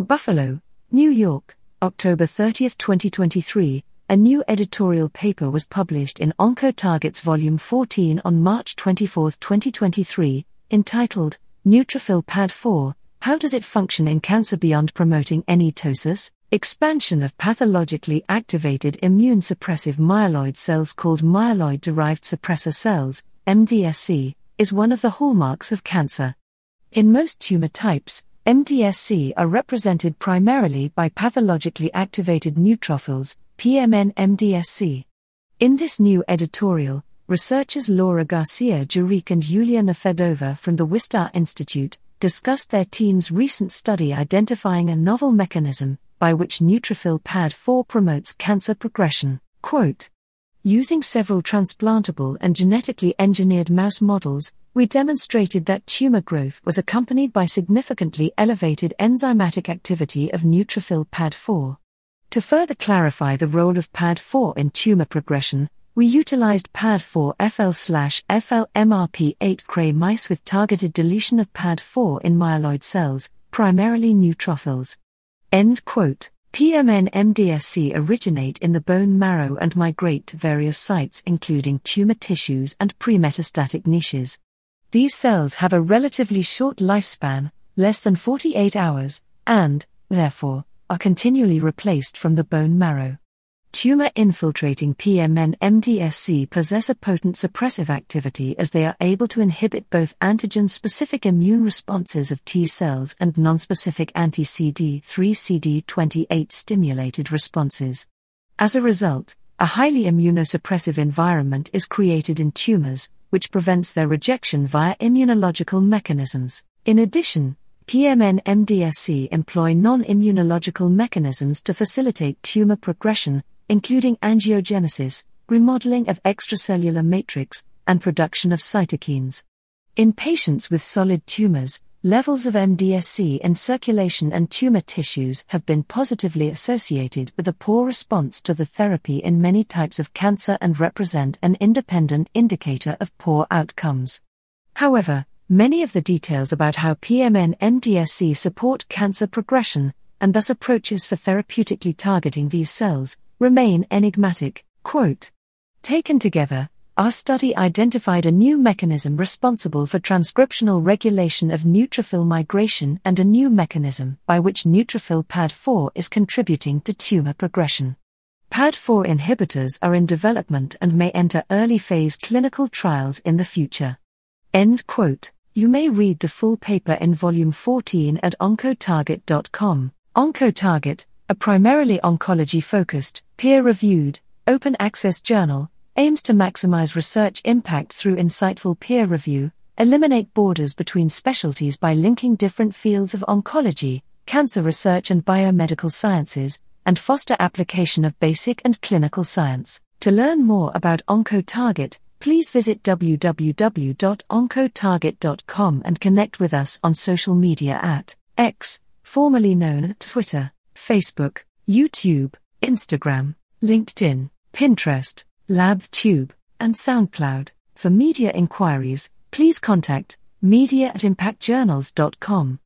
Buffalo, New York, October 30, 2023. A new editorial paper was published in Oncotarget's Volume 14 on March 24, 2023, entitled Neutrophil PAD4 How Does It Function in Cancer Beyond Promoting NETosis? Expansion of pathologically activated immune suppressive myeloid cells called myeloid derived suppressor cells, MDSC, is one of the hallmarks of cancer. In most tumor types, MDSC are represented primarily by pathologically activated neutrophils, PMN MDSC. In this new editorial, researchers Laura Garcia Gerique and Yulia Nefedova from the Wistar Institute discussed their team's recent study identifying a novel mechanism by which neutrophil PAD4 promotes cancer progression. Quote, Using several transplantable and genetically engineered mouse models, we demonstrated that tumor growth was accompanied by significantly elevated enzymatic activity of neutrophil PAD4. To further clarify the role of PAD4 in tumor progression, we utilized PAD4 FL FLMRP8 Cre mice with targeted deletion of PAD4 in myeloid cells, primarily neutrophils. End quote. PMN MDSC originate in the bone marrow and migrate to various sites, including tumor tissues and pre-metastatic niches. These cells have a relatively short lifespan, less than 48 hours, and, therefore, are continually replaced from the bone marrow. Tumor infiltrating PMN MDSC possess a potent suppressive activity as they are able to inhibit both antigen specific immune responses of T cells and nonspecific anti CD3 CD28 stimulated responses. As a result, a highly immunosuppressive environment is created in tumors, which prevents their rejection via immunological mechanisms. In addition, PMN MDSC employ non immunological mechanisms to facilitate tumor progression, including angiogenesis, remodeling of extracellular matrix, and production of cytokines. In patients with solid tumors, levels of MDSC in circulation and tumor tissues have been positively associated with a poor response to the therapy in many types of cancer and represent an independent indicator of poor outcomes. However, many of the details about how PMN MDSC support cancer progression, and thus approaches for therapeutically targeting these cells, remain enigmatic. Quote, Taken together, our study identified a new mechanism responsible for transcriptional regulation of neutrophil migration and a new mechanism by which neutrophil PAD4 is contributing to tumor progression. PAD4 inhibitors are in development and may enter early phase clinical trials in the future. End quote. You may read the full paper in volume 14 at oncotarget.com. Oncotarget, a primarily oncology focused, peer reviewed, open access journal, aims to maximize research impact through insightful peer review, eliminate borders between specialties by linking different fields of oncology, cancer research, and biomedical sciences, and foster application of basic and clinical science. To learn more about Oncotarget, please visit www.oncotarget.com and connect with us on social media at X, formerly known as Twitter. Facebook, YouTube, Instagram, LinkedIn, Pinterest, LabTube, and SoundCloud. For media inquiries, please contact media at impactjournals.com.